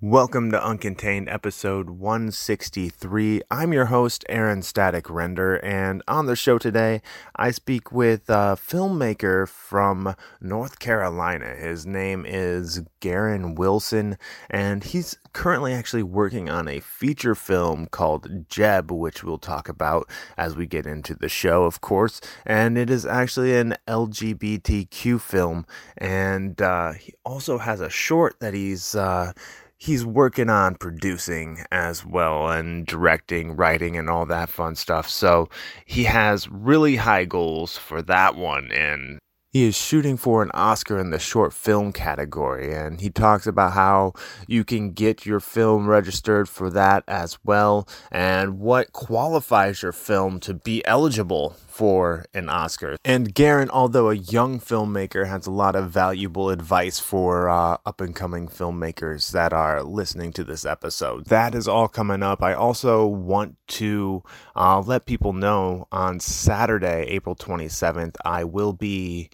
Welcome to Uncontained episode 163. I'm your host, Aaron Static Render, and on the show today, I speak with a filmmaker from North Carolina. His name is Garen Wilson, and he's currently actually working on a feature film called Jeb, which we'll talk about as we get into the show, of course. And it is actually an LGBTQ film, and uh, he also has a short that he's. Uh, he's working on producing as well and directing, writing, and all that fun stuff. So he has really high goals for that one. And he is shooting for an Oscar in the short film category. And he talks about how you can get your film registered for that as well and what qualifies your film to be eligible for an Oscar. And Garen, although a young filmmaker, has a lot of valuable advice for uh, up and coming filmmakers that are listening to this episode. That is all coming up. I also want to uh, let people know on Saturday, April 27th, I will be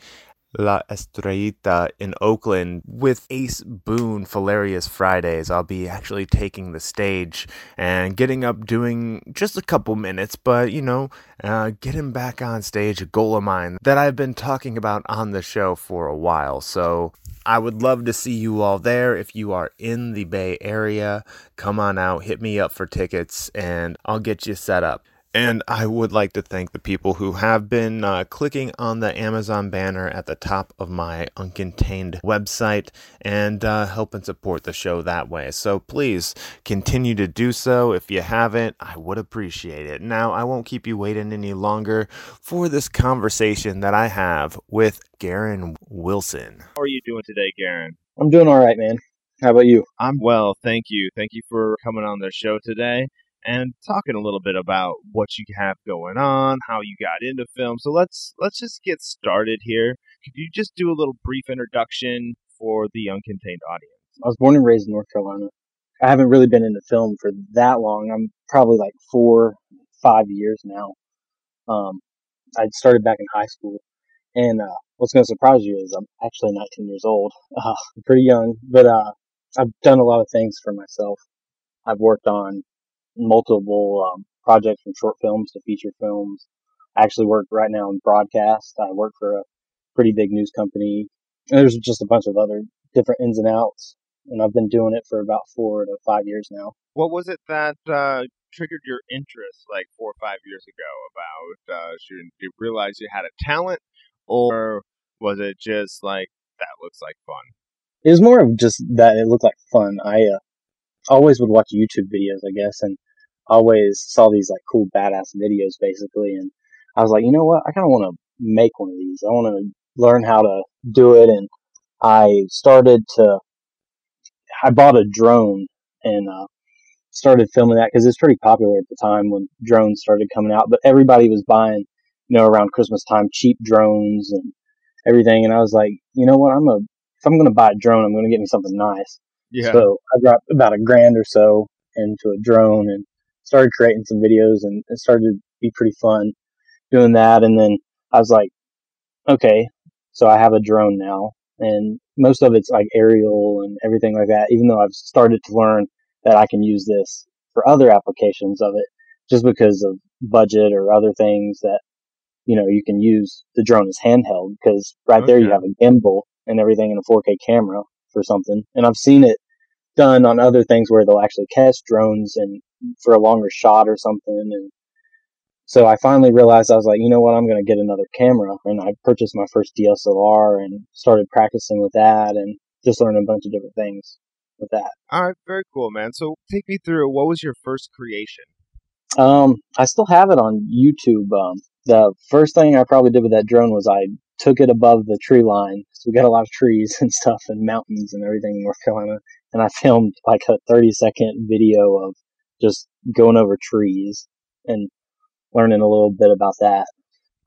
La Estrellita in Oakland with Ace Boone Hilarious Fridays. I'll be actually taking the stage and getting up doing just a couple minutes, but you know, uh, getting back on stage, a goal of mine that I've been talking about on the show for a while. So I would love to see you all there. If you are in the Bay Area, come on out, hit me up for tickets, and I'll get you set up. And I would like to thank the people who have been uh, clicking on the Amazon banner at the top of my Uncontained website and uh, help and support the show that way. So please continue to do so. If you haven't, I would appreciate it. Now, I won't keep you waiting any longer for this conversation that I have with Garen Wilson. How are you doing today, Garen? I'm doing all right, man. How about you? I'm well, thank you. Thank you for coming on the show today and talking a little bit about what you have going on, how you got into film. So let's let's just get started here. Could you just do a little brief introduction for the uncontained audience? I was born and raised in North Carolina. I haven't really been into film for that long. I'm probably like four, five years now. Um, I started back in high school, and uh, what's going to surprise you is I'm actually 19 years old. Uh, pretty young, but uh, I've done a lot of things for myself. I've worked on multiple um, projects from short films to feature films. I actually work right now in broadcast. I work for a pretty big news company. And there's just a bunch of other different ins and outs. And I've been doing it for about four to five years now. What was it that uh, triggered your interest like four or five years ago about uh, shooting? Did you realize you had a talent or was it just like, that looks like fun? It was more of just that it looked like fun. I uh, always would watch YouTube videos, I guess, and always saw these like cool badass videos basically. And I was like, you know what? I kind of want to make one of these. I want to learn how to do it. And I started to, I bought a drone and, uh, started filming that because it's pretty popular at the time when drones started coming out, but everybody was buying, you know, around Christmas time, cheap drones and everything. And I was like, you know what? I'm a, if I'm going to buy a drone, I'm going to get me something nice. Yeah. So I dropped about a grand or so into a drone and started creating some videos and it started to be pretty fun doing that. And then I was like, okay, so I have a drone now and most of it's like aerial and everything like that, even though I've started to learn that I can use this for other applications of it just because of budget or other things that, you know, you can use the drone as handheld because right okay. there you have a gimbal and everything in a 4K camera for something. And I've seen it done on other things where they'll actually test drones and for a longer shot or something. And so I finally realized I was like, you know what, I'm going to get another camera. And I purchased my first DSLR and started practicing with that and just learned a bunch of different things with that. All right, very cool, man. So take me through what was your first creation? Um, I still have it on YouTube. Um, the first thing I probably did with that drone was I took it above the tree line. So we got a lot of trees and stuff and mountains and everything in North Carolina and I filmed like a 30 second video of just going over trees and learning a little bit about that.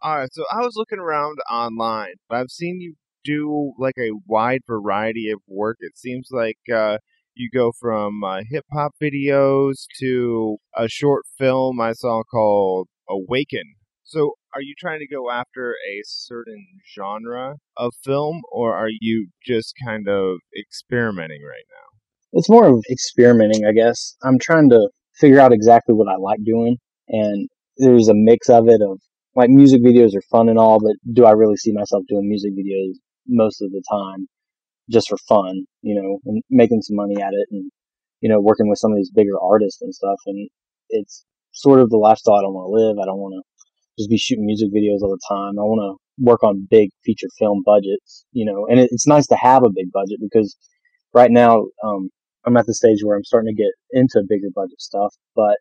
All right, so I was looking around online. I've seen you do like a wide variety of work. It seems like uh, you go from uh, hip hop videos to a short film I saw called Awaken. So, are you trying to go after a certain genre of film, or are you just kind of experimenting right now? It's more of experimenting, I guess. I'm trying to figure out exactly what I like doing, and there's a mix of it of like music videos are fun and all, but do I really see myself doing music videos most of the time just for fun, you know, and making some money at it and, you know, working with some of these bigger artists and stuff. And it's sort of the lifestyle I don't want to live. I don't want to just be shooting music videos all the time. I want to work on big feature film budgets, you know, and it, it's nice to have a big budget because right now, um, I'm at the stage where I'm starting to get into bigger budget stuff, but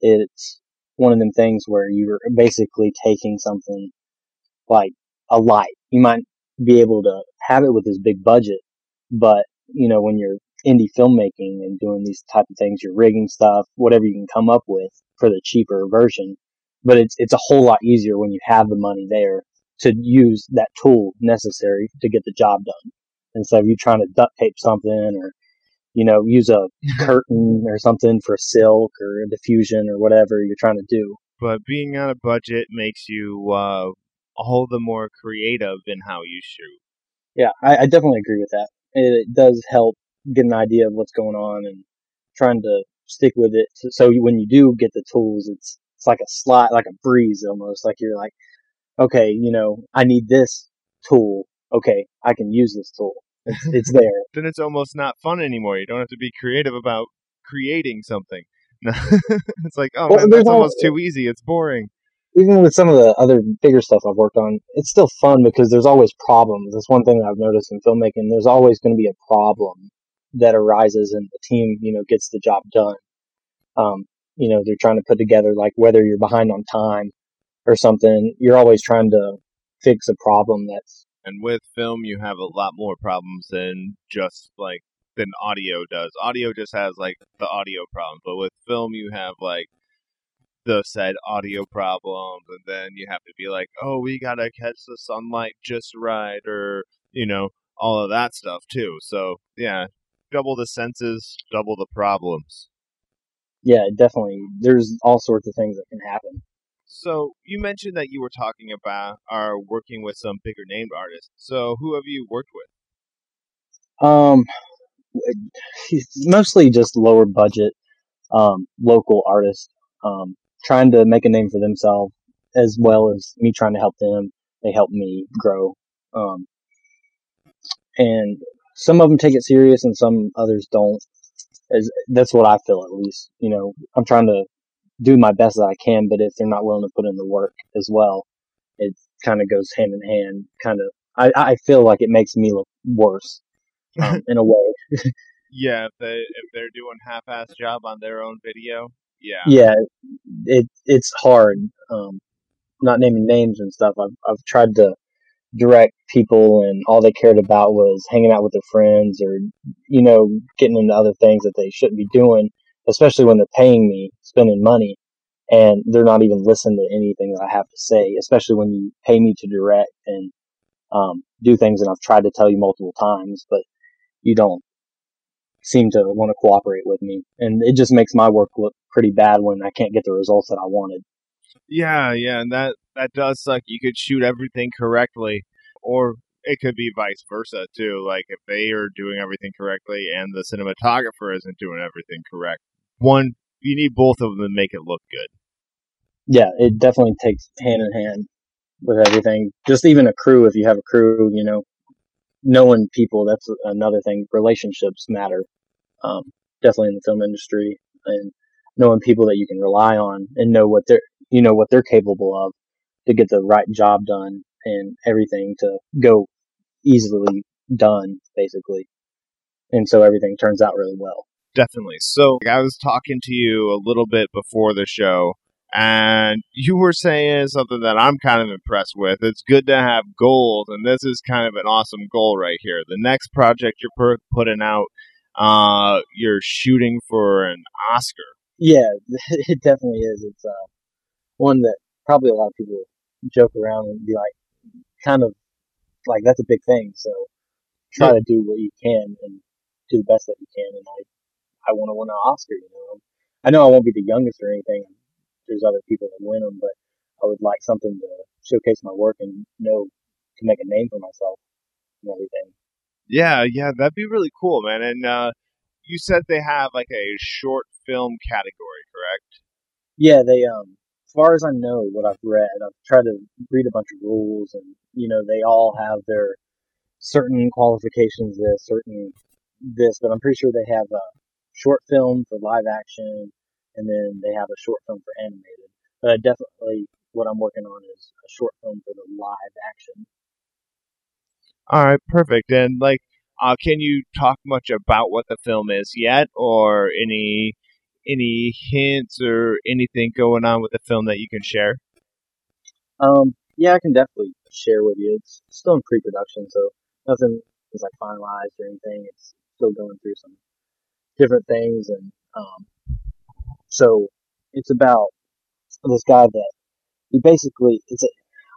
it's one of them things where you're basically taking something like a light. You might be able to have it with this big budget, but you know, when you're indie filmmaking and doing these type of things, you're rigging stuff, whatever you can come up with for the cheaper version. But it's, it's a whole lot easier when you have the money there to use that tool necessary to get the job done. Instead of you trying to duct tape something or, you know, use a curtain or something for silk or a diffusion or whatever you're trying to do. But being on a budget makes you uh, all the more creative in how you shoot. Yeah, I, I definitely agree with that. It, it does help get an idea of what's going on and trying to stick with it. So, so when you do get the tools, it's it's like a slot, like a breeze almost. Like you're like, okay, you know, I need this tool. Okay, I can use this tool. It's, there. then it's almost not fun anymore. You don't have to be creative about creating something. it's like, oh well, man, that's almost too easy. It's boring. Even with some of the other bigger stuff I've worked on, it's still fun because there's always problems. That's one thing I've noticed in filmmaking. There's always going to be a problem that arises and the team, you know, gets the job done. Um, you know, they're trying to put together like whether you're behind on time or something, you're always trying to fix a problem that's. And with film, you have a lot more problems than just like than audio does. Audio just has like the audio problems, but with film, you have like the said audio problems, and then you have to be like, oh, we gotta catch the sunlight just right, or you know, all of that stuff too. So yeah, double the senses, double the problems yeah, definitely. There's all sorts of things that can happen. So you mentioned that you were talking about are working with some bigger named artists. So who have you worked with? Um, mostly just lower budget, um, local artists, um, trying to make a name for themselves as well as me trying to help them. They help me grow. Um, and some of them take it serious and some others don't. As, that's what I feel at least. You know, I'm trying to do my best that I can, but if they're not willing to put in the work as well, it kind of goes hand in hand. Kind of, I, I feel like it makes me look worse um, in a way. yeah, if they if they're doing half-ass job on their own video, yeah, yeah, it it's hard. Um, not naming names and stuff. I've I've tried to direct people and all they cared about was hanging out with their friends or, you know, getting into other things that they shouldn't be doing, especially when they're paying me, spending money, and they're not even listening to anything that I have to say, especially when you pay me to direct and um, do things and I've tried to tell you multiple times, but you don't seem to want to cooperate with me. And it just makes my work look pretty bad when I can't get the results that I wanted. Yeah, yeah, and that that does suck. You could shoot everything correctly, or it could be vice versa too. Like if they are doing everything correctly and the cinematographer isn't doing everything correct, one you need both of them to make it look good. Yeah, it definitely takes hand in hand with everything. Just even a crew, if you have a crew, you know, knowing people, that's another thing. Relationships matter, um, definitely in the film industry, and knowing people that you can rely on and know what they're you know what they're capable of to get the right job done and everything to go easily done basically and so everything turns out really well definitely so i was talking to you a little bit before the show and you were saying something that i'm kind of impressed with it's good to have goals and this is kind of an awesome goal right here the next project you're putting out uh, you're shooting for an oscar yeah it definitely is it's uh one that probably a lot of people joke around and be like, kind of like that's a big thing. So try yeah. to do what you can and do the best that you can. And I, I want to win an Oscar. You know, I know I won't be the youngest or anything. There's other people that win them, but I would like something to showcase my work and know to make a name for myself and everything. Yeah, yeah, that'd be really cool, man. And uh, you said they have like a short film category, correct? Yeah, they um as far as I know, what I've read, I've tried to read a bunch of rules, and you know they all have their certain qualifications, this certain this, but I'm pretty sure they have a short film for live action, and then they have a short film for animated. But definitely, what I'm working on is a short film for the live action. All right, perfect. And like, uh, can you talk much about what the film is yet, or any any hints or anything going on with the film that you can share? Um, yeah, I can definitely share with you. It's still in pre-production, so nothing is like finalized or anything. It's still going through some different things, and um, so it's about this guy that he basically it's a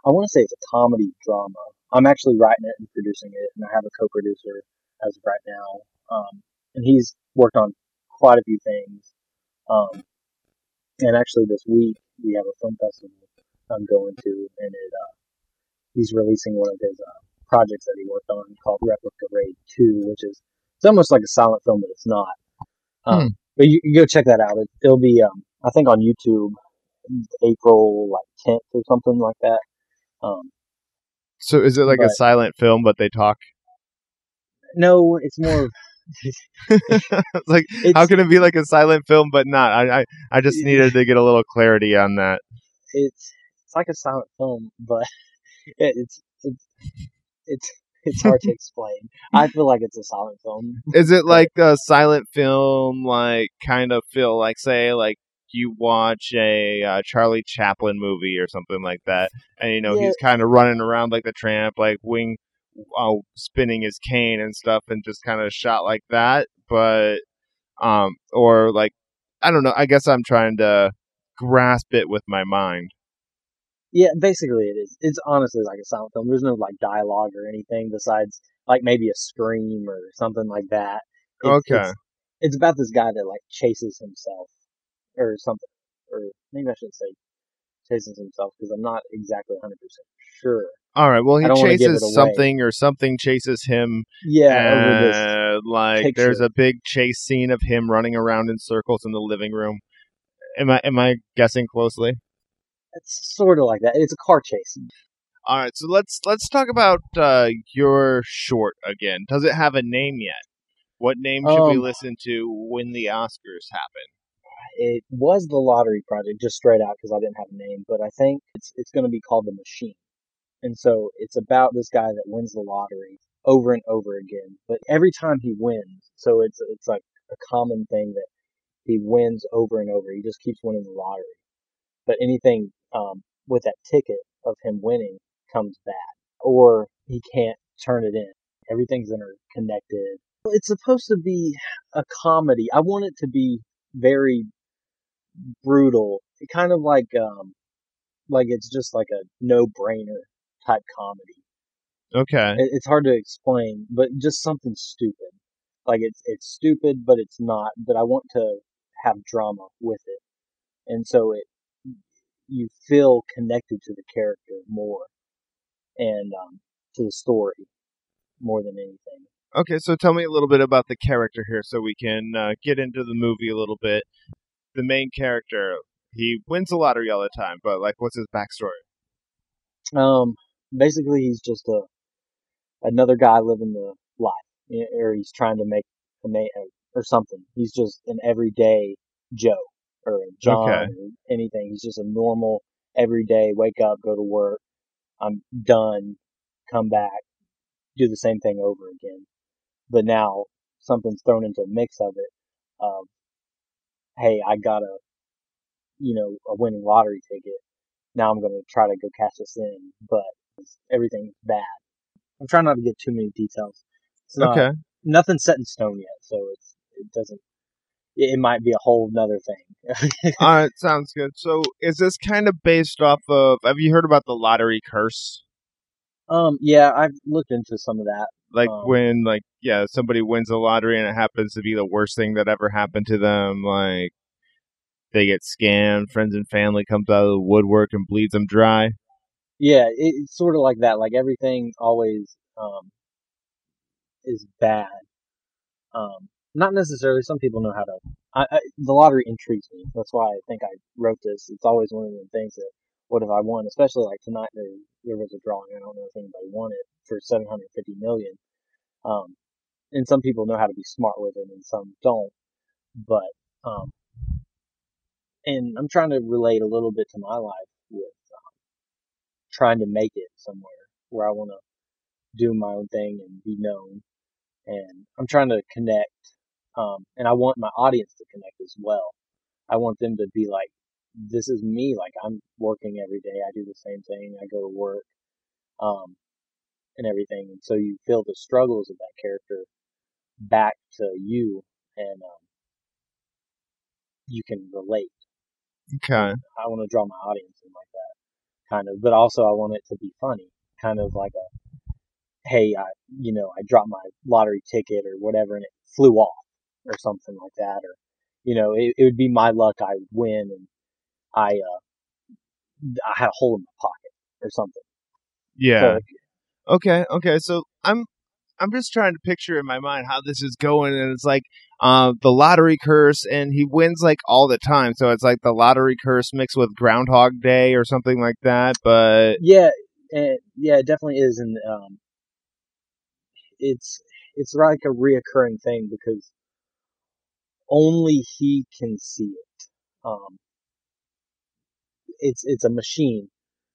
I want to say it's a comedy drama. I'm actually writing it and producing it, and I have a co-producer as of right now. Um, and he's worked on quite a few things. Um, and actually, this week we have a film festival I'm going to, and it uh, he's releasing one of his uh, projects that he worked on called Replica Raid Two, which is it's almost like a silent film, but it's not. Um, Hmm. But you, you go check that out. It, it'll be um, I think on YouTube April like 10th or something like that. Um, So is it like a silent film, but they talk? no, it's more. like, It's, how can it be like a silent film, but not? I I, I just needed to get a little clarity on that. it's it's like a silent film, but it, it's it's it's it's hard to explain. I feel like it's a silent film. Is it like a silent film, like kind of feel like say like you watch a uh, Charlie Chaplin movie or something like that, and you know Yeah. he's kind of running around like the tramp, like wing, uh, spinning his cane and stuff, and just kind of shot like that. But um, or like I don't know. I guess I'm trying to grasp it with my mind. Yeah, basically it is. It's honestly like a silent film. There's no like dialogue or anything besides like maybe a scream or something like that. It's, Okay. It's, it's about this guy that like chases himself or something, or maybe I shouldn't say chases himself because I'm not exactly 100 percent sure. All right. Well, he I don't wanna give chases something, or something chases him Yeah, and like there's a big chase scene of him running around in circles in the living room. Am I am I guessing closely? It's sort of like that. It's a car chase. All right, so let's let's talk about uh, your short again. Does it have a name yet? What name should we Um, listen to when the Oscars happen? It was the lottery project, just straight out because I didn't have a name. But I think it's it's going to be called the Machine, and so it's about this guy that wins the lottery over and over again. But every time he wins, so it's it's like a common thing that he wins over and over. He just keeps winning the lottery. But anything um, with that ticket of him winning comes bad, or he can't turn it in. Everything's interconnected. It's supposed to be a comedy. I want it to be very brutal, kind of like um, like it's just like a no-brainer type comedy. Okay, It, it's hard to explain, but just something stupid. Like it's it's stupid, but it's not. But I want to have drama with it, and so it you feel connected to the character more, and um, to the story more than anything. okay. So tell me a little bit about the character here, so we can uh, get into the movie a little bit. The main character, he wins the lottery all the time, but like, what's his backstory? Um, basically, he's just a another guy living the life, or he's trying to make a name or something. He's just an everyday Joe or a John Okay. or anything. He's just a normal everyday wake up, go to work. I'm done, come back, do the same thing over again. But now something's thrown into a mix of it. Of, hey, I got a, you know, a winning lottery ticket. Now I'm going to try to go cash this in, but everything's bad. I'm trying not to give too many details. Not, okay, nothing's set in stone yet, so it's it doesn't. It, might be a whole nother thing. all right, sounds good. So, is this kind of based off of? Have you heard about the lottery curse? um, yeah, I've looked into some of that. like Um, when like yeah somebody wins the lottery and it happens to be the worst thing that ever happened to them like they get scammed friends and family comes out of the woodwork and bleeds them dry Yeah, it's sort of like that. Like everything always um is bad. Um, not necessarily. Some people know how to. I, I, the lottery intrigues me. That's why I think I wrote this. It's always one of the things that what if I won? Especially like tonight, there there was a drawing. I don't know if anybody won it for 750 million. Um, and some people know how to be smart with it, and some don't. But um, and I'm trying to relate a little bit to my life with um, trying to make it somewhere where I want to do my own thing and be known. And I'm trying to connect, um, and I want my audience to connect as well. I want them to be like, this is me. Like I'm working every day. I do the same thing. I go to work, um, and everything. And so you feel the struggles of that character back to you and, um, you can relate. Okay. I want to draw my audience in like that kind of, but also I want it to be funny, kind of like a, hey, I, you know, I dropped my lottery ticket or whatever and it flew off or something like that. Or, you know, it, it would be my luck. I would win and I, uh, I had a hole in my pocket or something. Yeah. So, Okay, okay. So I'm I'm just trying to picture in my mind how this is going and it's like uh the lottery curse and he wins like all the time. So it's like the lottery curse mixed with Groundhog Day or something like that, but yeah, and yeah, it definitely is. And, um, it's, it's like a reoccurring thing because only he can see it. Um, it's, it's a machine.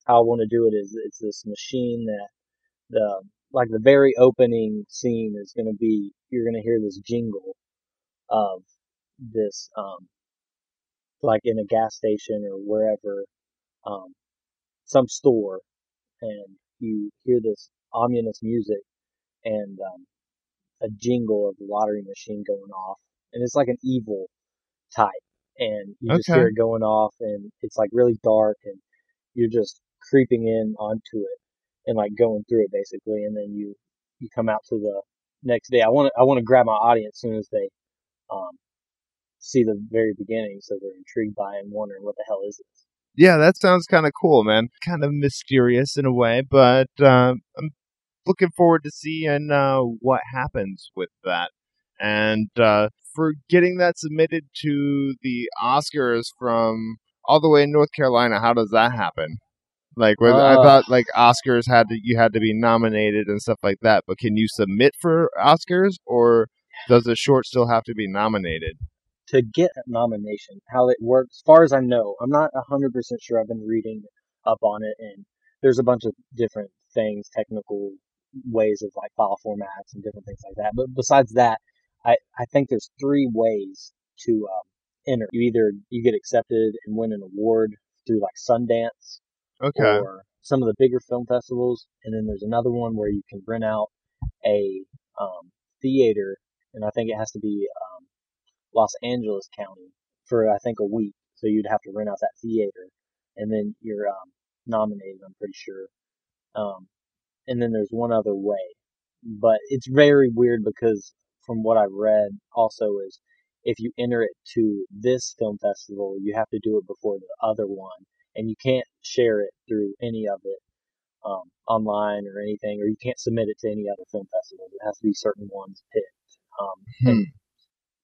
How I want to do it is it's this machine that the, like the very opening scene is going to be, you're going to hear this jingle of this, um, like in a gas station or wherever, um, some store and you hear this ominous music and, um, a jingle of the lottery machine going off and it's like an evil type and you just Okay. hear it going off and it's like really dark and you're just creeping in onto it and like going through it basically and then you you come out to the next day i want to i want to grab my audience as soon as they um see the very beginning so they're intrigued by it and wondering what the hell is this yeah, that sounds kind of cool, man. Kind of mysterious in a way, but uh, I'm looking forward to seeing uh, what happens with that. And uh, for getting that submitted to the Oscars from all the way in North Carolina, how does that happen? Like, where I Uh, thought like Oscars had to you had to be nominated and stuff like that, but can you submit for Oscars, or does the short still have to be nominated? to get a nomination, how it works, as far as I know, I'm not 100% sure. I've been reading up on it, and there's a bunch of different things, technical ways of like file formats and different things like that. But besides that, I, I think there's three ways to um, enter. You either you get accepted and win an award through like Sundance Okay. or some of the bigger film festivals, and then there's another one where you can rent out a um, theater, and I think it has to be um, Los Angeles County for I think a week. So you'd have to rent out that theater, and then you're um, nominated. I'm pretty sure. Um, and then there's one other way, but it's very weird because from what I've read, also is if you enter it to this film festival, you have to do it before the other one, and you can't share it through any of it um, online or anything, or you can't submit it to any other film festivals. It has to be certain ones picked. Um, and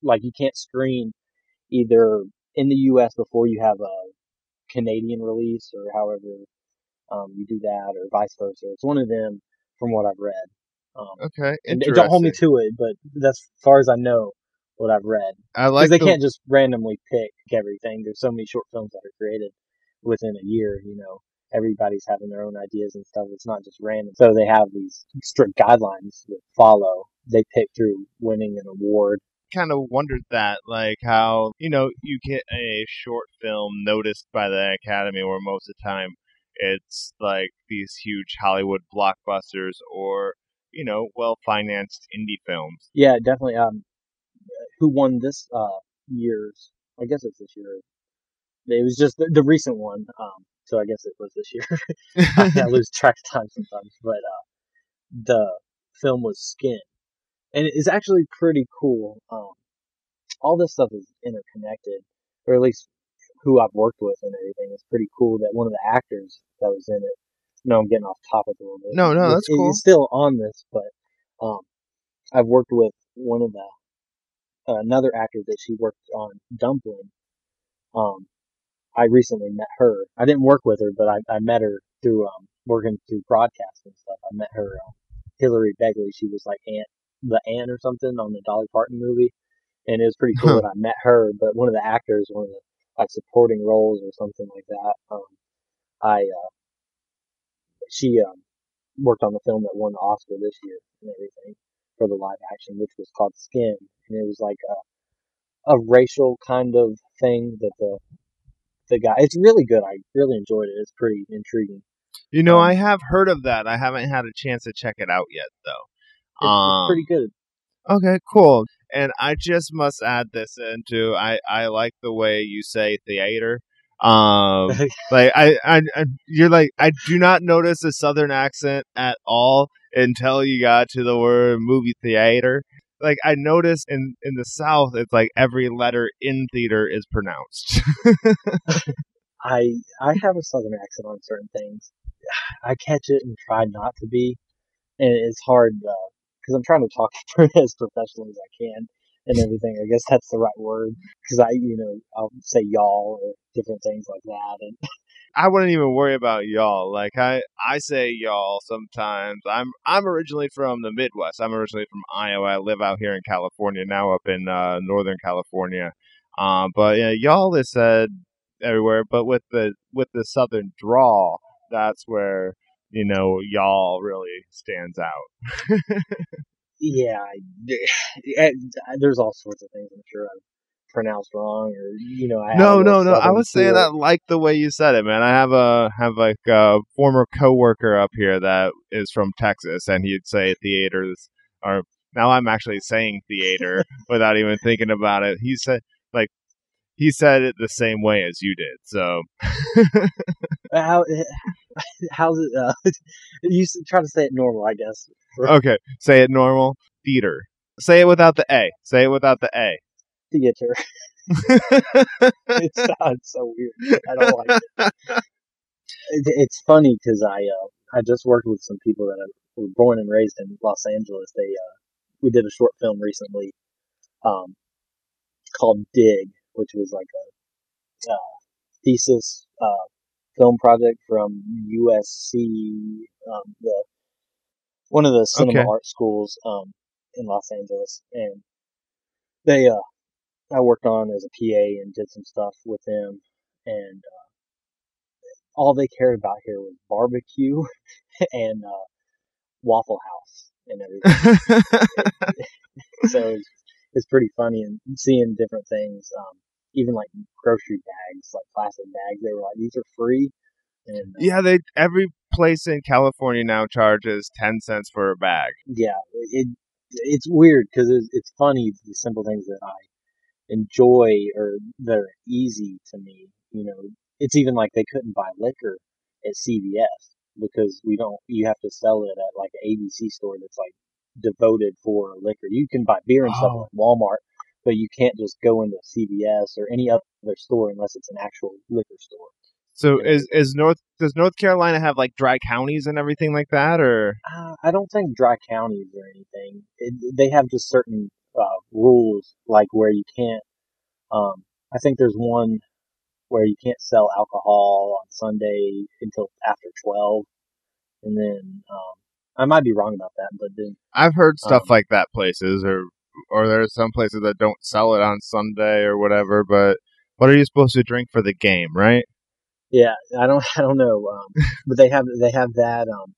like you can't screen either in the U.S. before you have a Canadian release or however um, you do that, or vice versa. It's one of them, from what I've read. Um, Okay. Don't hold me to it, but that's as far as I know what I've read. I like they the, can't just randomly pick everything. There's so many short films that are created within a year. You know, everybody's having their own ideas and stuff. It's not just random. So they have these strict guidelines that follow. They pick through winning an award. kind of wondered that, like how you know you get a short film noticed by the Academy, where most of the time it's like these huge Hollywood blockbusters or you know well financed indie films. Yeah, definitely. Um, who won this uh year's? I guess it's this year. It was just the, the recent one. Um, so I guess it was this year. I lose track of time sometimes, but uh, the film was Skin, and it's actually pretty cool. Um, all this stuff is interconnected, or at least who I've worked with and everything. It's pretty cool that one of the actors that was in it. No, I'm getting off topic a little bit. No, no, that's it- cool. It's still on this, but um, I've worked with one of the another actor that she worked on Dumplin'. Um, I recently met her. I didn't work with her, but I, I met her through um, working through broadcast and stuff. I met her, uh, Hilliary Begley. She was like Aunt, the Aunt or something on the Dolly Parton movie, and it was pretty cool Huh. that I met her. But one of the actors, one of the like supporting roles or something like that. Um, I uh, she um, worked on the film that won the Oscar this year and everything for the live action, which was called Skin, and it was like a a racial kind of thing that the the guy. It's really good. I really enjoyed it. It's pretty intriguing. You know, Um, I have heard of that. I haven't had a chance to check it out yet, though. It's, Um, it's pretty good. Okay, cool. And I just must add this into I I like the way you say theater. Um, like I, I, I you're like I do not notice a southern accent at all until you got to the word movie theater. Like I noticed in in the south, it's like every letter in theater is pronounced. I I have a southern accent on certain things. I catch it and try not to be, and it's hard because I'm trying to talk as professionally as I can and everything. I guess that's the right word because I, you know, I'll say y'all or different things like that, and I wouldn't even worry about y'all. Like I, I say y'all sometimes. I'm I'm originally from the Midwest. I'm originally from Iowa. I live out here in California now, up in uh, Northern California. Um, but yeah, y'all is said everywhere. But with the with the Southern drawl, that's where you know y'all really stands out. yeah, I, I- there's all sorts of things I'm sure I've pronounced wrong or you know. I No, no, no. I was saying that like the way you said it, man. I have a have like a former coworker up here that is from Texas, and he'd say theaters are. Now I'm actually saying theater without even thinking about it. He said like he said it the same way as you did. So How how's it? Uh, you try to say it normal, I guess. okay, say it normal. Theater. Say it without the A. Say it without the A. Theater. it sounds so weird. I don't like it. it it's funny because I uh, I just worked with some people that were born and raised in Los Angeles. They uh, we did a short film recently um, called Dig, which was like a uh, thesis uh, film project from USC, um, the one of the cinema Okay. art schools um, in Los Angeles, and they uh, I worked on as a PA and did some stuff with them, and uh, all they cared about here was barbecue and uh, Waffle House and everything. so it's, it's pretty funny and seeing different things, um, even like grocery bags, like plastic bags. They were like, these are free, and uh, yeah, they every place in California now charges ten cents for a bag. yeah, it it's weird because it's, it's funny the simple things that I enjoy or that are easy to me. You know, it's even like they couldn't buy liquor at CVS because we don't. You have to sell it at like an ABC store that's like devoted for liquor. You can buy beer and stuff Oh. at Walmart, but you can't just go into CVS or any other store unless it's an actual liquor store. So is is North does North Carolina have like dry counties and everything like that, or Uh, I don't think dry counties or anything. It, they have just certain uh, rules, like where you can't. Um, I think there's one where you can't sell alcohol on Sunday until after twelve, and then um, I might be wrong about that, but then I've heard stuff Um, like that places, or or there's some places that don't sell it on Sunday or whatever. But what are you supposed to drink for the game, right? Yeah, I don't, I don't know. Um, but they have they have that. Um,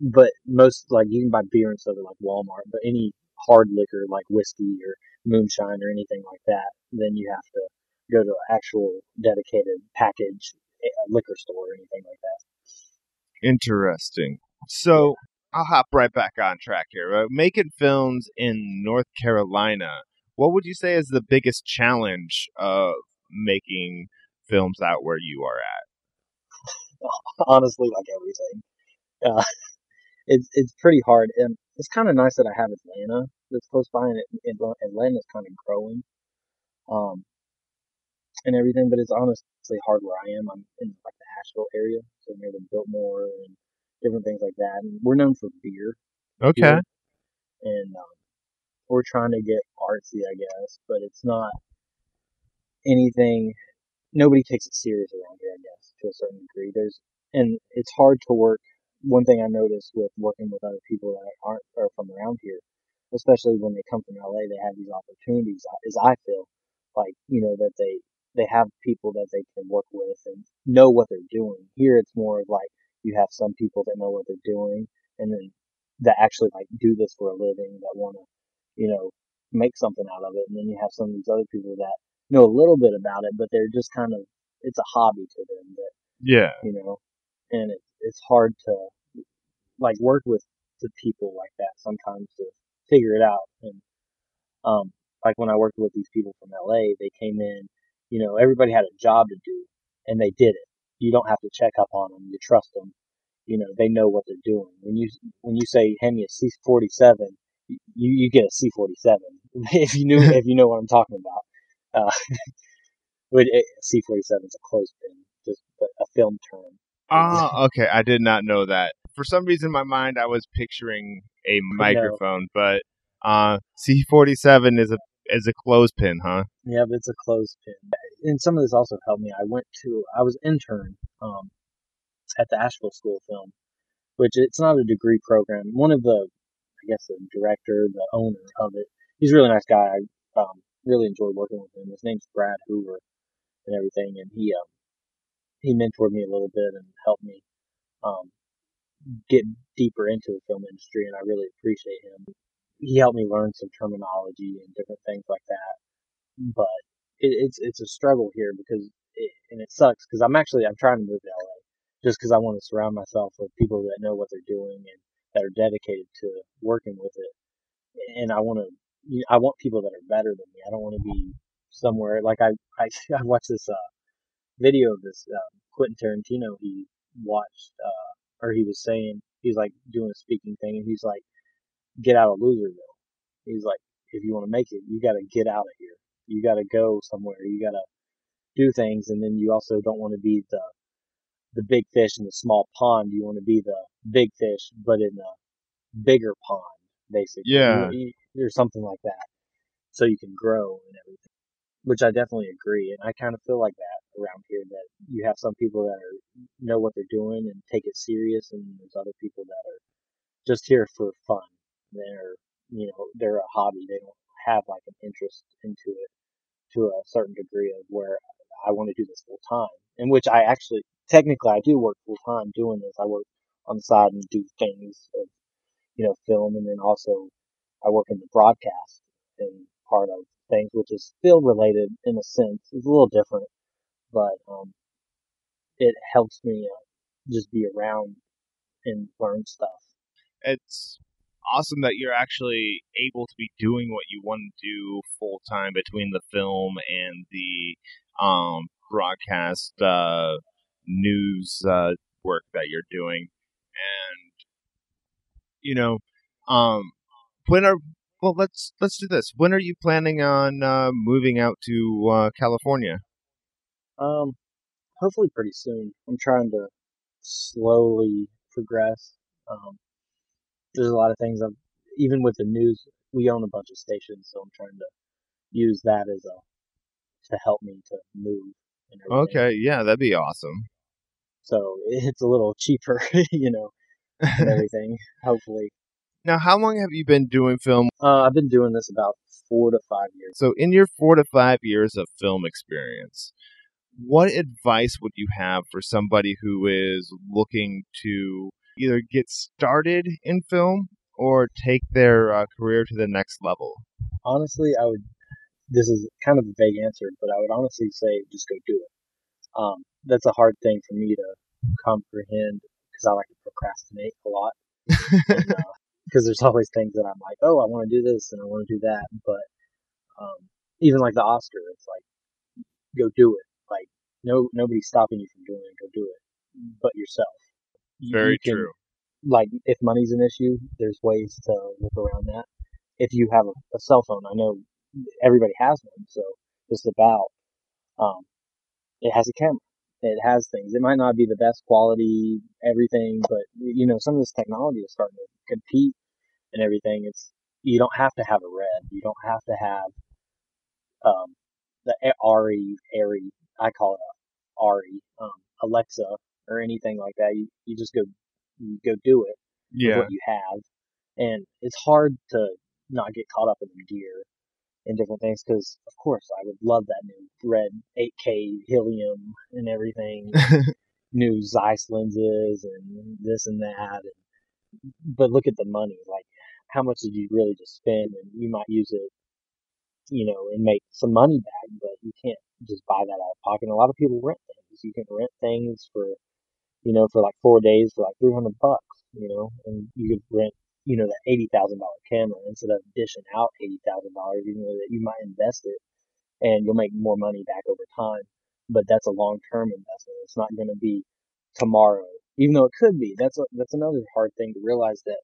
but most like you can buy beer and stuff at like Walmart, but any hard liquor like whiskey or moonshine or anything like that, then you have to go to an actual dedicated package uh, liquor store or anything like that. Interesting. So I'll hop right back on track here. Uh, making films in North Carolina, what would you say is the biggest challenge of making films out where you are at? Honestly, like everything, uh, it's it's pretty hard, and it's kind of nice that I have Atlanta that's close by, and it, it, Atlanta's kind of growing, um, and everything. But it's honestly hard where I am. I'm in like the Asheville area, so near the Biltmore and different things like that. And we're known for beer. Okay. here. And um, we're trying to get artsy, I guess, but it's not anything. Nobody takes it serious around here, I guess, to a certain degree. There's and it's hard to work. One thing I noticed with working with other people that aren't are from around here, especially when they come from LA, they have these opportunities. As I feel like you know that they they have people that they can work with and know what they're doing. Here, it's more of like you have some people that know what they're doing, and then that actually like do this for a living that want to, you know, make something out of it. And then you have some of these other people that know a little bit about it, but they're just kind of it's a hobby to them that Yeah. you know, and it, it's hard to like work with the people like that sometimes to figure it out. And um, like when I worked with these people from LA, they came in, you know, everybody had a job to do, and they did it. You don't have to check up on them. You trust them. You know, they know what they're doing. When you when you say hand me a C forty seven, you you get a C forty seven if you knew if you know what I'm talking about. Uh, C forty seven is a clothespin, just a film term. Ah, okay. I did not know that. For some reason, in my mind, I was picturing a microphone, but uh, C47 is a is a clothespin, huh? Yeah, but it's a clothespin. And some of this also helped me. I went to, I was intern um, at the Asheville School of Film, which it's not a degree program. One of the, I guess, the director, the owner of it, he's a really nice guy. I um, really enjoyed working with him. His name's Brad Hoover and everything, and he um, he mentored me a little bit and helped me um, get deeper into the film industry, and I really appreciate him. He helped me learn some terminology and different things like that. But it, it's it's a struggle here because it, and it sucks because I'm actually I'm trying to move to LA just because I want to surround myself with people that know what they're doing and that are dedicated to working with it. And I want to I want people that are better than me. I don't want to be somewhere like I I I watched this uh video of this uh, Quentin Tarantino he watched uh or he was saying he's like doing a speaking thing and he's like get out of Loserville. He's like if you want to make it, you got to get out of here. You got to go somewhere. You got to do things, and then you also don't want to be the the big fish in the small pond. You want to be the big fish, but in a bigger pond, basically. Yeah. Or something like that, so you can grow and everything. Which I definitely agree, and I kind of feel like that around here. That you have some people that are know what they're doing and take it serious, and there's other people that are just here for fun. They're you know they're a hobby. They don't have like an interest into it to a certain degree of where I want to do this full time. In which I actually technically I do work full time doing this. I work on the side and do things of you know film, and then also I work in the broadcast and part of things, which is still related in a sense. It's a little different, but um, it helps me uh, just be around and learn stuff. It's awesome that you're actually able to be doing what you want to do full time between the film and the um, broadcast uh, news uh, work that you're doing, and you know, um, when are well let's let's do this. When are you planning on uh, moving out to uh, California? Um, hopefully pretty soon. I'm trying to slowly progress. Um, there's a lot of things. I'm, even with the news, we own a bunch of stations, so I'm trying to use that as a to help me to move. And. Okay, yeah, that'd be awesome. So it's a little cheaper, you know, and everything. hopefully, now, how long have you been doing film? uh, I've been doing this about four to five years. So, in your four to five years of film experience, what advice would you have for somebody who is looking to either get started in film or take their uh, career to the next level? honestly, I would. This is kind of a vague answer, but I would honestly say just go do it. Um, that's a hard thing for me to comprehend because I like to procrastinate a lot. Because there's always things that I'm like, oh, I want to do this and I want to do that, but um, even like the Oscar, it's like go do it. Like no, nobody's stopping you from doing it. Go do it, but yourself. Very you can- true. like if money's an issue, there's ways to look around that. If you have a, a cell phone, I know everybody has one, so just about um, it has a camera. It has things. It might not be the best quality, everything, but you know some of this technology is starting to compete and everything. It's you don't have to have a red. You don't have to have um, the ARRI, ARRI, I call it a ARRI, um, Alexa or anything like that. You, you just go, you go do it with Yeah. what you have. And it's hard to not get caught up in the gear and different things because, of course, I would love that new red 8K helium and everything, new Zeiss lenses and this and that. And, but look at the money. Like, how much did you really just spend? And you might use it, you know, and make some money back, but you can't just buy that out of pocket. And a lot of people rent things. You can rent things for, you know, for like four days for like 300 bucks, you know, and you could rent, you know, that $80,000 camera instead of dishing out $80,000, you know, that you might invest it and you'll make more money back over time. But that's a long-term investment. It's not going to be tomorrow, even though it could be. That's a, that's another hard thing to realize that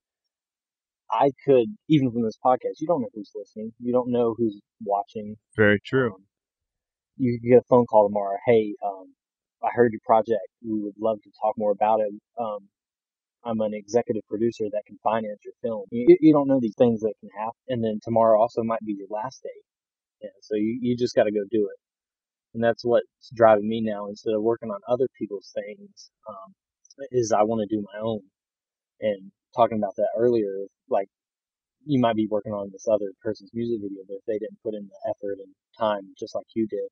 I could, even from this podcast, you don't know who's listening. You don't know who's watching. Very true. Um, you could get a phone call tomorrow. Hey, um, I heard your project. We would love to talk more about it. Um, I'm an executive producer that can finance your film. You, you don't know these things that can happen. And then tomorrow also might be your last day. Yeah, so you, you just got to go do it. And that's what's driving me now instead of working on other people's things, um, is I want to do my own. And talking about that earlier, like you might be working on this other person's music video, but if they didn't put in the effort and time just like you did,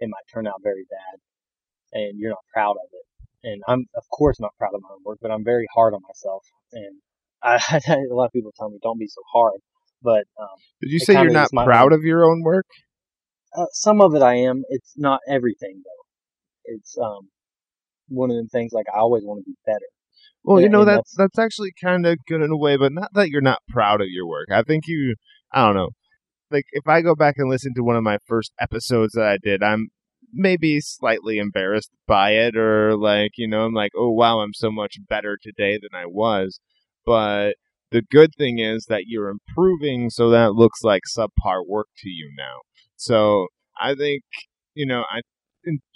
it might turn out very bad and you're not proud of it. And I'm, of course, not proud of my own work, but I'm very hard on myself. And I, a lot of people tell me, don't be so hard. But, um, Did you say you're not proud own- of your own work? uh, some of it I am. It's not everything though. It's, um, one of them things like I always want to be better. Well, you know and that's that's actually kind of good in a way, but not that you're not proud of your work. I think you, I don't know, like if I go back and listen to one of my first episodes that I did, I'm maybe slightly embarrassed by it, or like you know, I'm like, oh wow, I'm so much better today than I was. But the good thing is that you're improving, so that looks like subpar work to you now. So I think you know, I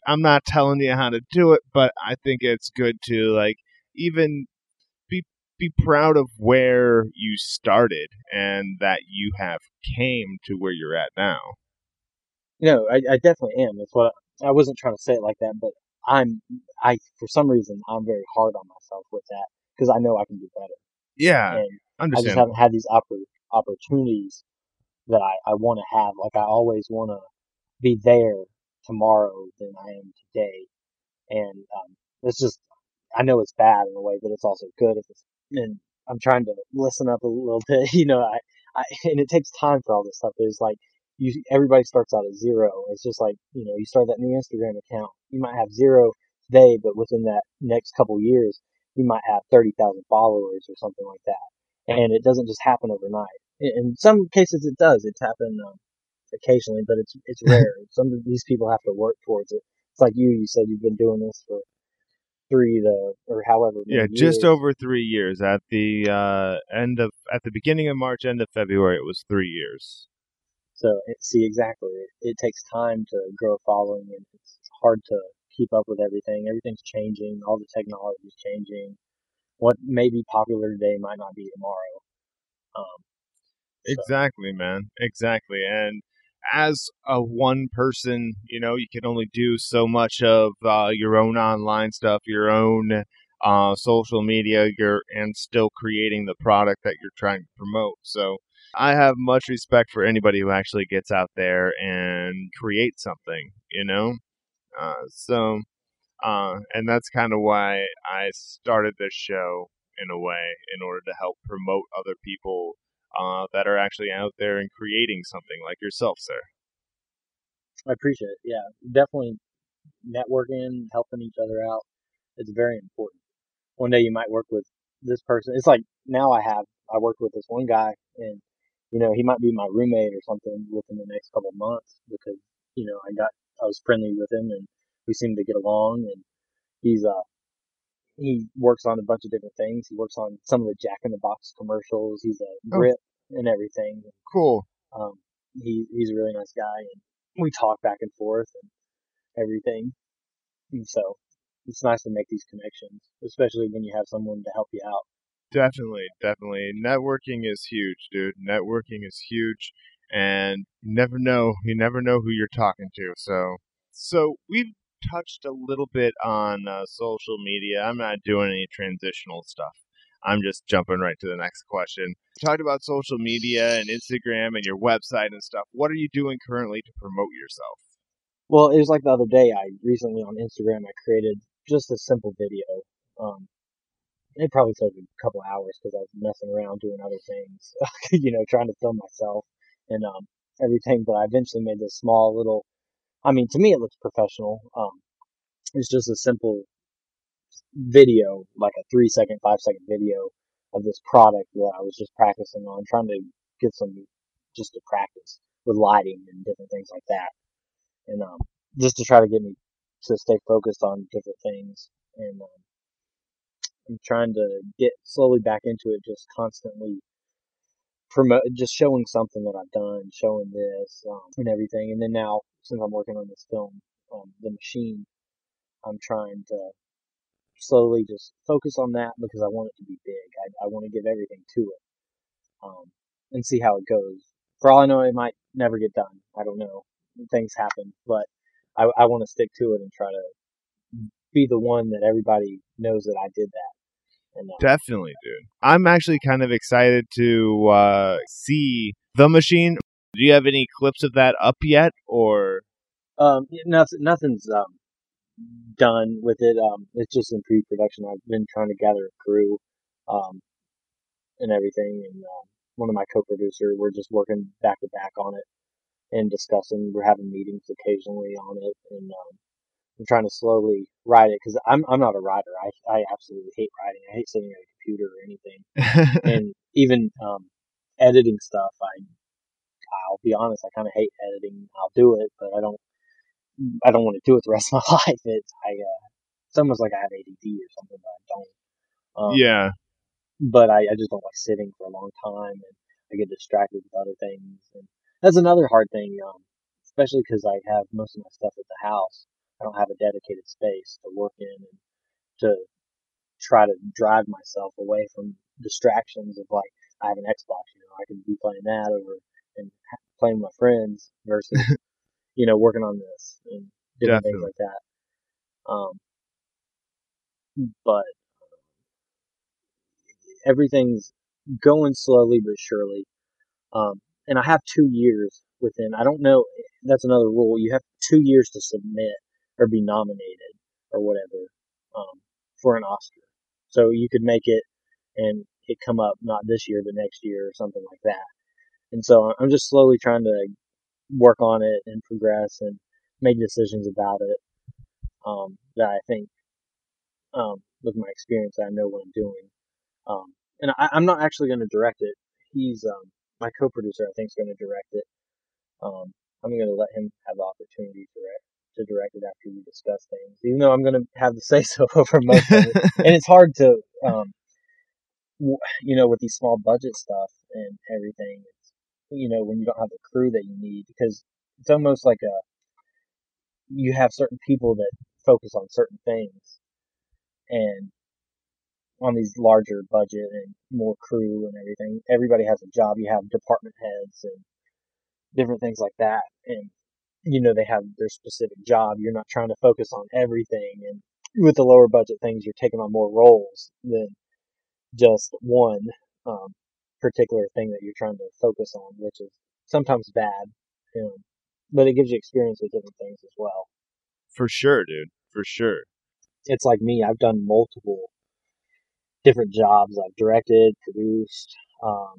I'm not telling you how to do it, but I think it's good to like even be be proud of where you started and that you have came to where you're at now. No, I, I definitely am. That's what I, I wasn't trying to say it like that, but I'm, I, for some reason, I'm very hard on myself with that because I know I can do better. Yeah, and I just haven't had these oppor- opportunities that I, I want to have. Like I always want to be there tomorrow than I am today. And, um, it's just, I know it's bad in a way, but it's also good. It's, and I'm trying to listen up a little bit, you know, I, I, and it takes time for all this stuff. It's like, you, everybody starts out at zero. It's just like, you know, you start that new Instagram account. You might have zero today, but within that next couple years, you might have 30,000 followers or something like that. And it doesn't just happen overnight. In, in some cases it does. It's happened, um, occasionally, but it's, it's rare. some of these people have to work towards it. It's like you, you said you've been doing this for three to, or however many yeah, just years. over three years. At the uh, end of at the beginning of March, end of February, it was three years. So it, see exactly, it, it takes time to grow a following, and it's hard to keep up with everything. Everything's changing. All the technology is changing. What may be popular today might not be tomorrow. Um, so, Exactly, man. Exactly. And as a one person, you know, you can only do so much of uh, your own online stuff, your own uh, social media, your and still creating the product that you're trying to promote. So I have much respect for anybody who actually gets out there and creates something, you know. Uh, so, uh, and that's kind of why I started this show in a way, in order to help promote other people uh, that are actually out there and creating something like yourself, sir. I appreciate it. Yeah, definitely networking, helping each other out. It's very important. One day you might work with this person. It's like now I have, I worked with this one guy and, you know, he might be my roommate or something within the next couple months because, you know, I got, I was friendly with him and we seemed to get along and he's, uh, he works on a bunch of different things. He works on some of the Jack in the Box commercials. He's a Oh. grip and everything. Cool. Um, he, he's a really nice guy and we talk back and forth and everything. And so it's nice to make these connections, especially when you have someone to help you out. Definitely, definitely. Networking is huge, dude. Networking is huge, and you never know. You never know who you're talking to. So, so we've touched a little bit on uh, social media. I'm not doing any transitional stuff. I'm just jumping right to the next question. Talked about social media and Instagram and your website and stuff. What are you doing currently to promote yourself? Well, it was like the other day. I recently on Instagram I created just a simple video. Um, it probably took a couple hours because I was messing around doing other things, you know, trying to film myself and um, everything. But I eventually made this small little. I mean, to me, it looks professional. Um, it's just a simple video, like a three second, five second video of this product that I was just practicing on, trying to get some just to practice with lighting and different things like that, and um, just to try to get me to stay focused on different things and. Um, I'm trying to get slowly back into it, just constantly promote, just showing something that I've done, showing this um, and everything. And then now, since I'm working on this film, um, The Machine, I'm trying to slowly just focus on that because I want it to be big. I, I want to give everything to it um, and see how it goes. For all I know, it might never get done. I don't know. Things happen, but I, I want to stick to it and try to be the one that everybody knows that I did that. And, uh, Definitely, dude. I'm actually kind of excited to uh, see the machine. Do you have any clips of that up yet, or um, nothing, nothing's um, done with it. Um, it's just in pre-production. I've been trying to gather a crew, um, and everything, and um, one of my co-producer. We're just working back to back on it and discussing. We're having meetings occasionally on it, and um, I'm trying to slowly write it because I'm I'm not a writer. I I absolutely hate writing. I hate sitting at a computer or anything, and even um, editing stuff. I I'll be honest. I kind of hate editing. I'll do it, but I don't. I don't want to do it the rest of my life. It's I. Uh, it's almost like I have ADD or something, but I don't. Um, yeah, but I, I just don't like sitting for a long time, and I get distracted with other things, and that's another hard thing. Um, especially because I have most of my stuff at the house. I don't have a dedicated space to work in and to try to drive myself away from distractions of like I have an Xbox, you know, I can be playing that over and playing with my friends versus you know working on this and different Definitely. things like that. Um, but everything's going slowly but surely. Um, and I have two years within. I don't know. That's another rule. You have two years to submit or be nominated or whatever um, for an Oscar. So you could make it and it come up not this year but next year or something like that. And so I'm just slowly trying to work on it and progress and make decisions about it um, that I think um, with my experience I know what I'm doing. Um, and I, I'm not actually going to direct it. He's um, my co-producer. I think is going to direct it. Um, I'm going to let him have the opportunity to direct to direct it after we discuss things, even though I'm going to have the say so over most of it. and it's hard to, um, w- you know, with these small budget stuff and everything. You know, when you don't have the crew that you need, because it's almost like a you have certain people that focus on certain things, and on these larger budget and more crew and everything, everybody has a job. You have department heads and different things like that, and you know they have their specific job. You're not trying to focus on everything, and with the lower budget things, you're taking on more roles than just one um, particular thing that you're trying to focus on, which is sometimes bad, you know, but it gives you experience with different things as well. for sure, dude. For sure. It's like me; I've done multiple different jobs. I've directed, produced, um,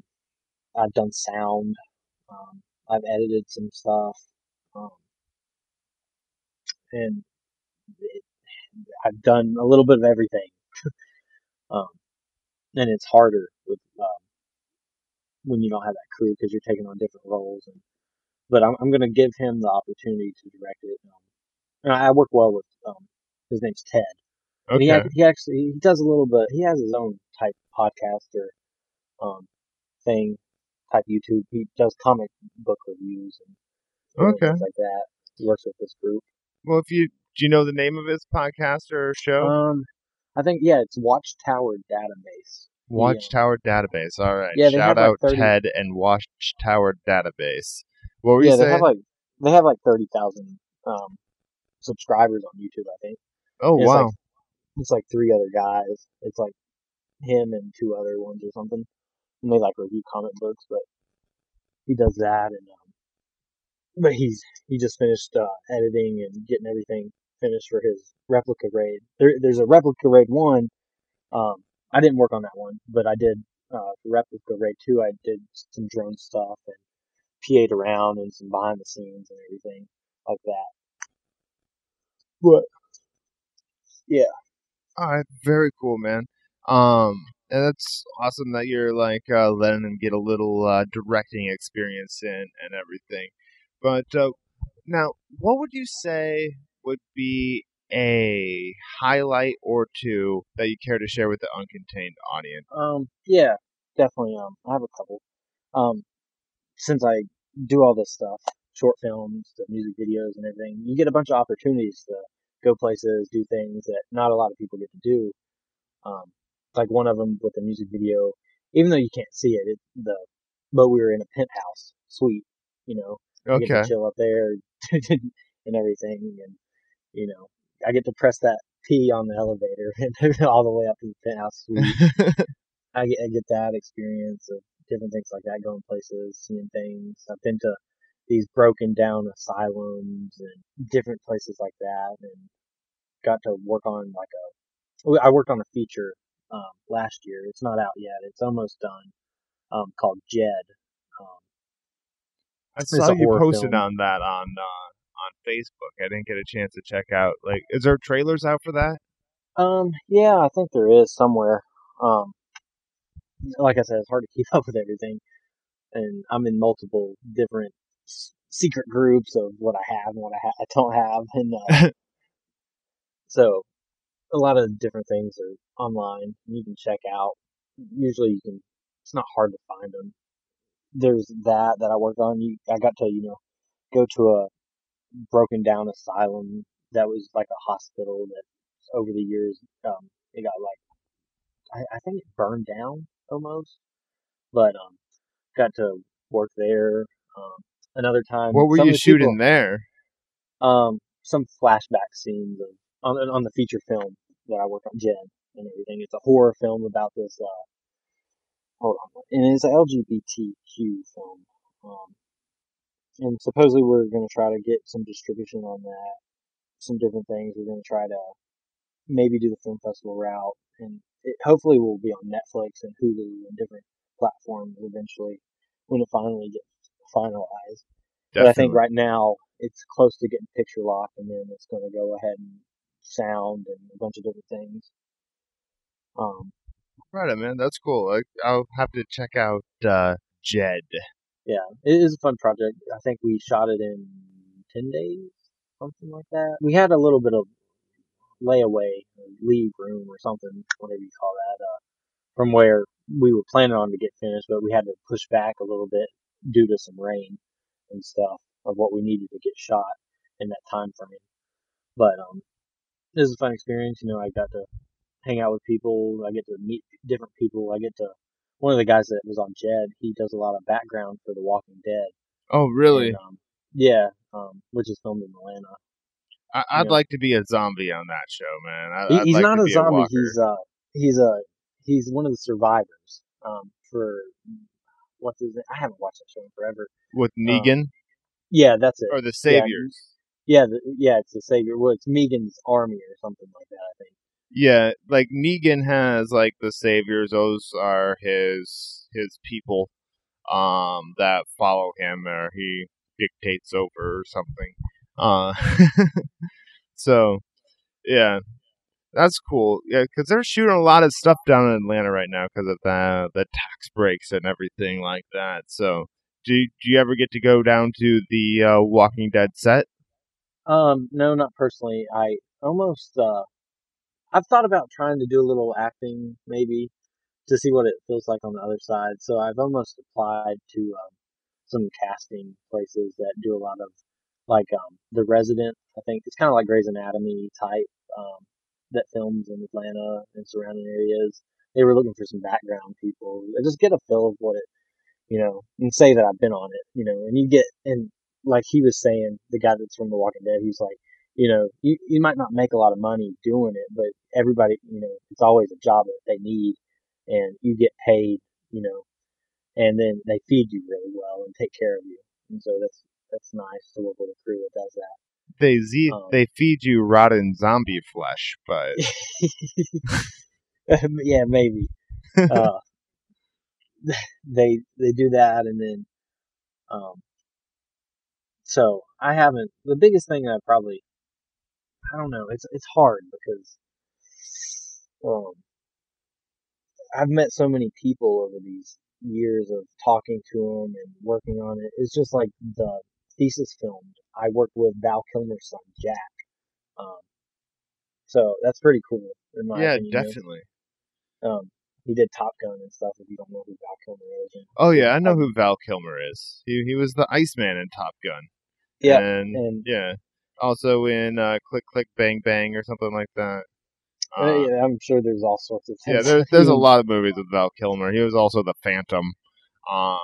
I've done sound, um, I've edited some stuff, um, and it, I've done a little bit of everything. um, and it's harder with um, when you don't have that crew because you're taking on different roles. And but I'm, I'm going to give him the opportunity to direct it. Um, and I work well with um, his name's Ted. And he, Okay. he actually he does a little bit. He has his own type podcast or um, thing, type YouTube. He does comic book reviews and Okay. things like that. He works with this group. Well, if you do, you know the name of his podcast or show? Um, I think yeah, it's Watchtower Database. Watchtower Database. All right. Yeah, Shout have, like, out 30 Ted and Watchtower Database. What were yeah, you they saying? have like they have like thirty thousand um, subscribers on YouTube. I think oh it's wow. like it's like three other guys. It's like him and two other ones or something, and they like review comic books. But he does that, and um, but he's he just finished uh, editing and getting everything finished for his replica raid. There, there's a replica raid one. Um, I didn't work on that one, but I did uh, for replica raid two. I did some drone stuff and PA'd around and some behind the scenes and everything like that. But yeah, All right, very cool, man. Um, and that's awesome that you're like uh, letting them get a little uh, directing experience in and everything. But uh, now, what would you say would be a highlight or two that you care to share with the uncontained audience? um, yeah, definitely. Um, I have a couple. Um, since I do all this stuff, short films, the music videos, and everything, you get a bunch of opportunities to go places, do things that not a lot of people get to do. Um, like one of them with the music video, even though you can't see it, it the but we were in a penthouse suite, you know, Okay. chill up there and everything, and you know, I get to press that P on the elevator and all the way up to the penthouse suite. I get, I get that experience of different things like that, going places, seeing things. I've been to these broken down asylums and different places like that, and got to work on like a. I worked on a feature um, last year. It's not out yet. It's almost done. Um, called Jed. Um, I saw you posted film. on that on uh, on Facebook. I didn't get a chance to check out. Like, is there trailers out for that? Um, yeah, I think there is somewhere. Um, like I said, it's hard to keep up with everything, and I'm in multiple different s- secret groups of what I have and what I, ha- I don't have, and uh, so a lot of different things are online. You can check out. Usually, you can. It's not hard to find them. There's that that I work on. You, I got to you know go to a broken down asylum that was like a hospital that over the years um it got like I, I think it burned down almost but um got to work there um another time What were you shooting people- there? um some flashback scenes of on on the feature film that I worked on Jen and everything it's a horror film about this uh hold on and it's an LGBTQ film um and supposedly we're going to try to get some distribution on that some different things. We're going to try to maybe do the film festival route, and it hopefully will be on Netflix and Hulu and different platforms eventually when it finally gets finalized. But I think right now it's close to getting picture lock, and then it's going to go ahead and sound and a bunch of different things. Um, Right, man. That's cool. I, I'll have to check out uh, Jed. Yeah, it is a fun project. I think we shot it in ten days, something like that. We had a little bit of layaway, leave room, or something, whatever you call that, uh, from where we were planning on to get finished, but we had to push back a little bit due to some rain and stuff of what we needed to get shot in that time frame. But um, it was a fun experience. You know, I got to hang out with people. I get to meet different people. I get to one of the guys that was on Jed. He does a lot of background for The Walking Dead. Oh, really? And, um, yeah, um, which is filmed in Atlanta. I, I'd yeah. like to be a zombie on that show, man. I, He, he's like not a zombie. walker. he's uh he's a he's one of the survivors. Um, for what's his name? I haven't watched that show in forever. with Negan Yeah, that's it. or the Saviors. Yeah, the, yeah, it's the savior. Well, it's Negan's army or something like that. I think. Yeah, like Negan has like the Saviors. Those are his his people um, that follow him, or he dictates over or something. Uh, so yeah, that's cool. Yeah, because they're shooting a lot of stuff down in Atlanta right now because of the the tax breaks and everything like that. So. Do, do you ever get to go down to the uh, Walking Dead set? Um, no, not personally. I almost uh, I've thought about trying to do a little acting maybe to see what it feels like on the other side. So I've almost applied to um, some casting places that do a lot of like um, The Resident. I think it's kind of like Grey's Anatomy type um, that films in Atlanta and surrounding areas. they were looking for some background people. Just get a feel of what it, you know, and say that I've been on it, you know, and you get, and like he was saying, the guy that's from The Walking Dead, he's like, you know, you, you might not make a lot of money doing it, but everybody, you know, it's always a job that they need and you get paid, you know, and then they feed you really well and take care of you. And so that's, that's nice to work with a crew that does that. They z- Um, they feed you rotten zombie flesh, but yeah, maybe. uh, they they do that, and then um, so I haven't. The biggest thing that I probably, I don't know. It's it's hard because um, I've met so many people over these years of talking to them and working on it. It's just like the thesis filmed. I worked with Val Kilmer's son Jack. Um, so that's pretty cool. In my yeah, opinion, definitely. Um, he did Top Gun and stuff. If you don't know who Val Kilmer is, Oh yeah, I know who Val Kilmer is. He he was the Iceman in Top Gun. yeah, and, and yeah, also in uh, Click Click Bang Bang or something like that. uh, Uh, yeah, I'm sure there's all sorts of yeah, there's there's a lot of movies with Val Kilmer. He was also the Phantom. Uh,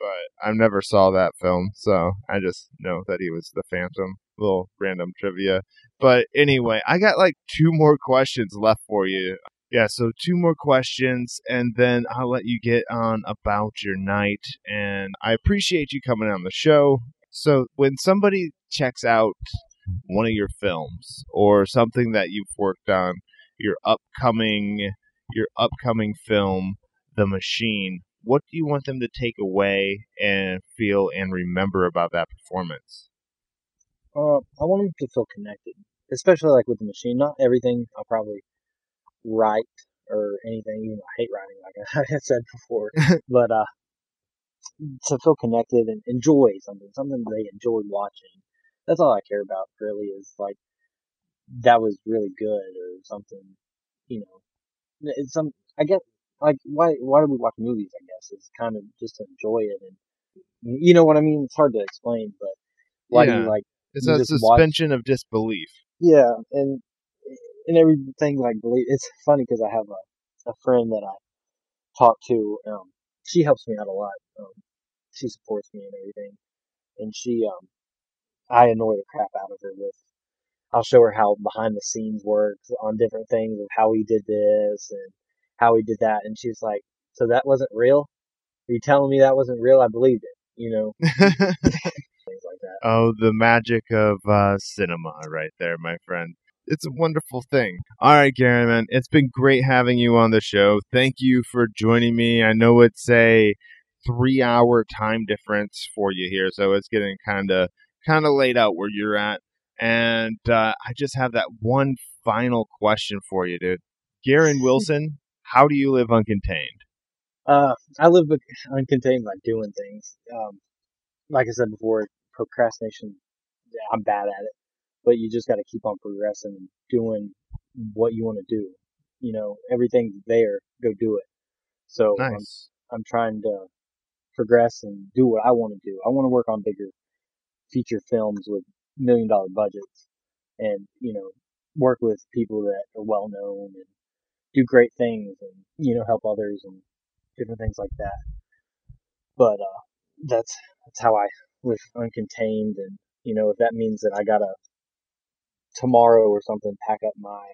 but I never saw that film, so I just know that he was the Phantom. Little random trivia. But anyway, I got like two more questions left for you. Yeah, so two more questions, and then I'll let you get on about your night. And I appreciate you coming on the show. So, when somebody checks out one of your films or something that you've worked on, your upcoming your upcoming film, The Machine, what do you want them to take away and feel and remember about that performance? Uh, I want them to feel connected, especially like with the machine. Not everything I'll probably write or anything. Even I hate writing, like I said before. but uh, to feel connected and enjoy something, something they enjoyed watching. That's all I care about. Really, is like that was really good or something. You know, it's some. I guess like why why do we watch movies? I guess is kind of just to enjoy it and you know what I mean. It's hard to explain, but why do you like? It's You a just watch- suspension of disbelief. Yeah, and and everything like believe. It's funny because I have a a friend that I talk to. Um, she helps me out a lot. Um, she supports me and everything, and she um, I annoy the crap out of her with. I'll show her how behind the scenes works on different things of how he did this and how he did that, and she's like, "So that wasn't real? Are you telling me that wasn't real? I believed it." You know, things like that. Oh, the magic of uh, cinema, right there, my friend. It's a wonderful thing. All right, Gary, man, it's been great having you on the show. Thank you for joining me. I know it's a three-hour time difference for you here, so it's getting kind of kind of laid out where you're at. And uh, I just have that one final question for you, dude. Garen Wilson, how do you live uncontained? Uh, I live uncontained by doing things. Um, like I said before, procrastination, yeah, I'm bad at it, but you just got to keep on progressing and doing what you want to do. You know, everything's there. Go do it. So I'm, I'm trying to progress and do what I want to do. I want to work on bigger feature films with million dollar budgets and, you know, work with people that are well known and do great things and, you know, help others and different things like that. But, uh, that's, that's how I live uncontained. And, you know, if that means that I gotta tomorrow or something pack up my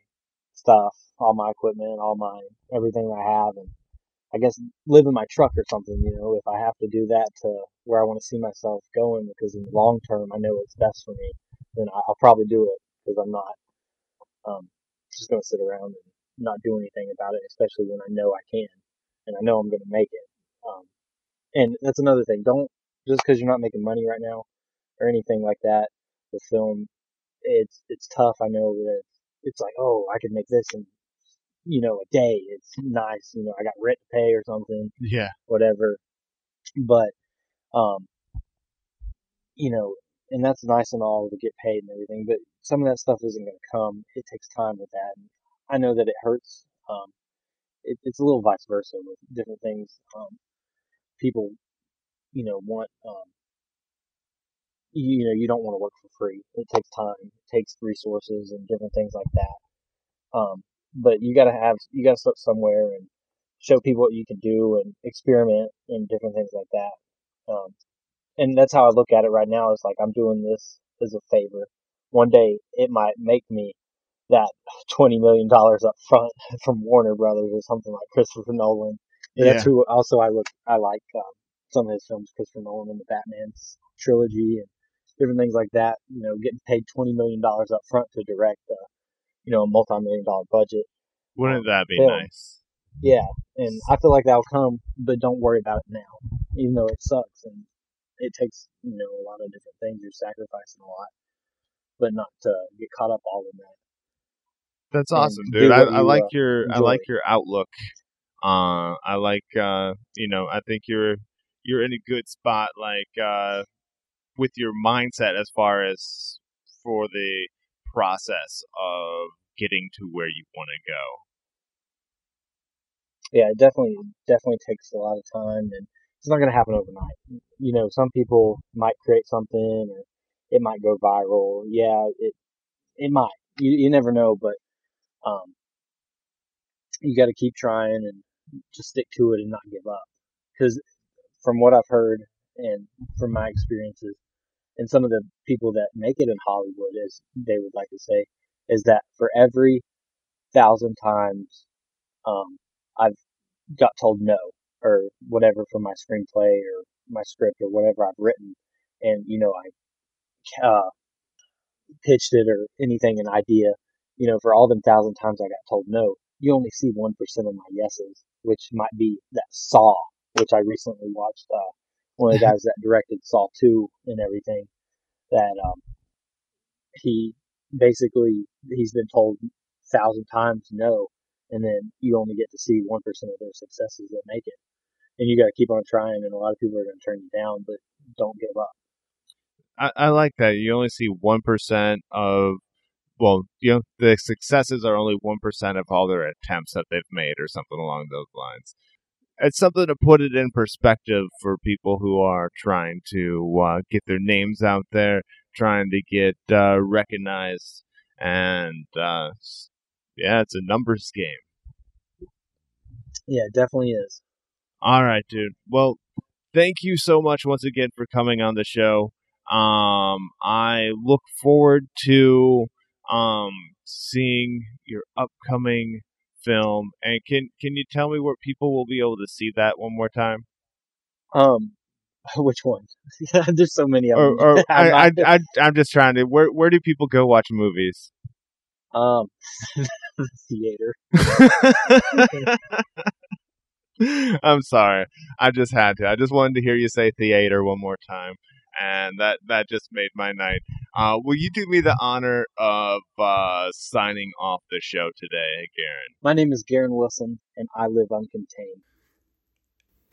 stuff, all my equipment, all my, everything I have and I guess live in my truck or something, you know, if I have to do that to where I want to see myself going because in the long term I know it's best for me, then I'll probably do it because I'm not um, just going to sit around and not do anything about it, especially when I know I can and I know I'm going to make it. Um, and that's another thing. Don't, just because you're not making money right now or anything like that with film, it's, it's tough. I know that it's like, oh, I could make this in, you know, a day. It's nice. You know, I got rent to pay or something Yeah. whatever. But, um, you know, and that's nice and all to get paid and everything, but some of that stuff isn't going to come. It takes time with that. And I know that it hurts. Um, it, it's a little vice versa with different things. Um, people, you know, want, um, you, you know, you don't want to work for free. It takes time, it takes resources and different things like that. Um, but you gotta have, you gotta start somewhere and show people what you can do and experiment and different things like that. Um, and that's how I look at it right now. Is like I'm doing this as a favor. One day it might make me that twenty million dollars up front from Warner Brothers or something like Christopher Nolan. And That's who also I look. I like um, some of his films, Christopher Nolan and the Batman trilogy and different things like that. You know, getting paid twenty million dollars up front to direct, a, you know, a multi-million dollar budget. Wouldn't that be film. nice? Yeah, and I feel like that'll come, but don't worry about it now, even though it sucks and it takes you know a lot of different things. You're sacrificing a lot, but not to get caught up all in that. That's awesome, dude. I, what I like uh, your I like your outlook. Uh, I like uh, you know, I think you're you're in a good spot, like uh, with your mindset as far as for the process of getting to where you want to go. Yeah, it definitely definitely takes a lot of time, and it's not going to happen overnight. You know, some people might create something, or it might go viral. Yeah, it it might. You you never know, but um, you got to keep trying and just stick to it and not give up. Because from what I've heard and from my experiences, and some of the people that make it in Hollywood, as they would like to say, is that for every thousand times um, I've got told no or whatever for my screenplay or my script or whatever I've written, and you know I uh, pitched it or anything, an idea, you know, for all them thousand times I got told no, you only see one percent of my yeses, which might be that Saw, which I recently watched. Uh, one of the guys that directed Saw two and everything, that um, he basically he's been told a thousand times no, and then you only get to see one percent of their successes that make it, and you got to keep on trying. And a lot of people are going to turn you down, but don't give up. I, I like that. You only see one percent of well, you know, the successes are only one percent of all their attempts that they've made, or something along those lines. It's something to put it in perspective for people who are trying to uh, get their names out there, trying to get uh, recognized, and uh, yeah, it's a numbers game. Yeah, it definitely is. All right, dude. Well, thank you so much once again for coming on the show. Um, I look forward to um seeing your upcoming film. And can can you tell me where people will be able to see that one more time? Um, which one? There's so many of Or, them. or I, I, I'm I I'm just trying to. Where where do people go watch movies? um, the theater. I'm sorry. I just had to. I just wanted to hear you say theater one more time, and that that just made my night. Uh, will you do me the honor of uh, signing off the show today, Garen? My name is Garen Wilson, and I live uncontained.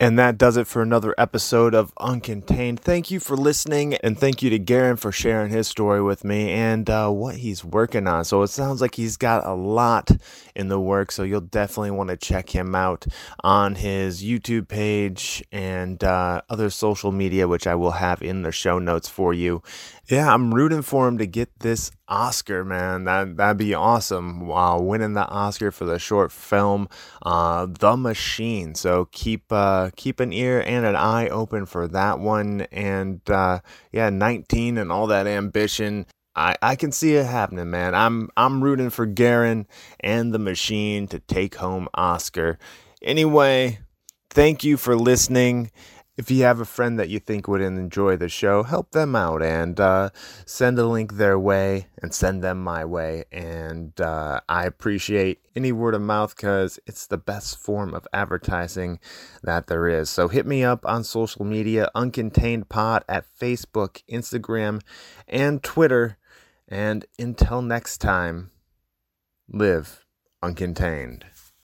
And that does it for another episode of Uncontained. Thank you for listening, and thank you to Garen for sharing his story with me and uh, what he's working on. So it sounds like he's got a lot in the work, so you'll definitely want to check him out on his YouTube page and uh, other social media, which I will have in the show notes for you. Yeah, I'm rooting for him to get this Oscar, man. That that'd be awesome. Winning the Oscar for the short film, uh, The Machine. So keep uh, keep an ear and an eye open for that one. And uh, yeah, 19 and all that ambition. I, I can see it happening, man. I'm I'm rooting for Garen and the Machine to take home Oscar. Anyway, thank you for listening. If you have a friend that you think would enjoy the show, help them out and uh, send a link their way and send them my way. And uh, I appreciate any word of mouth because it's the best form of advertising that there is. So hit me up on social media, Uncontained Pod at Facebook, Instagram, and Twitter. And until next time, live uncontained.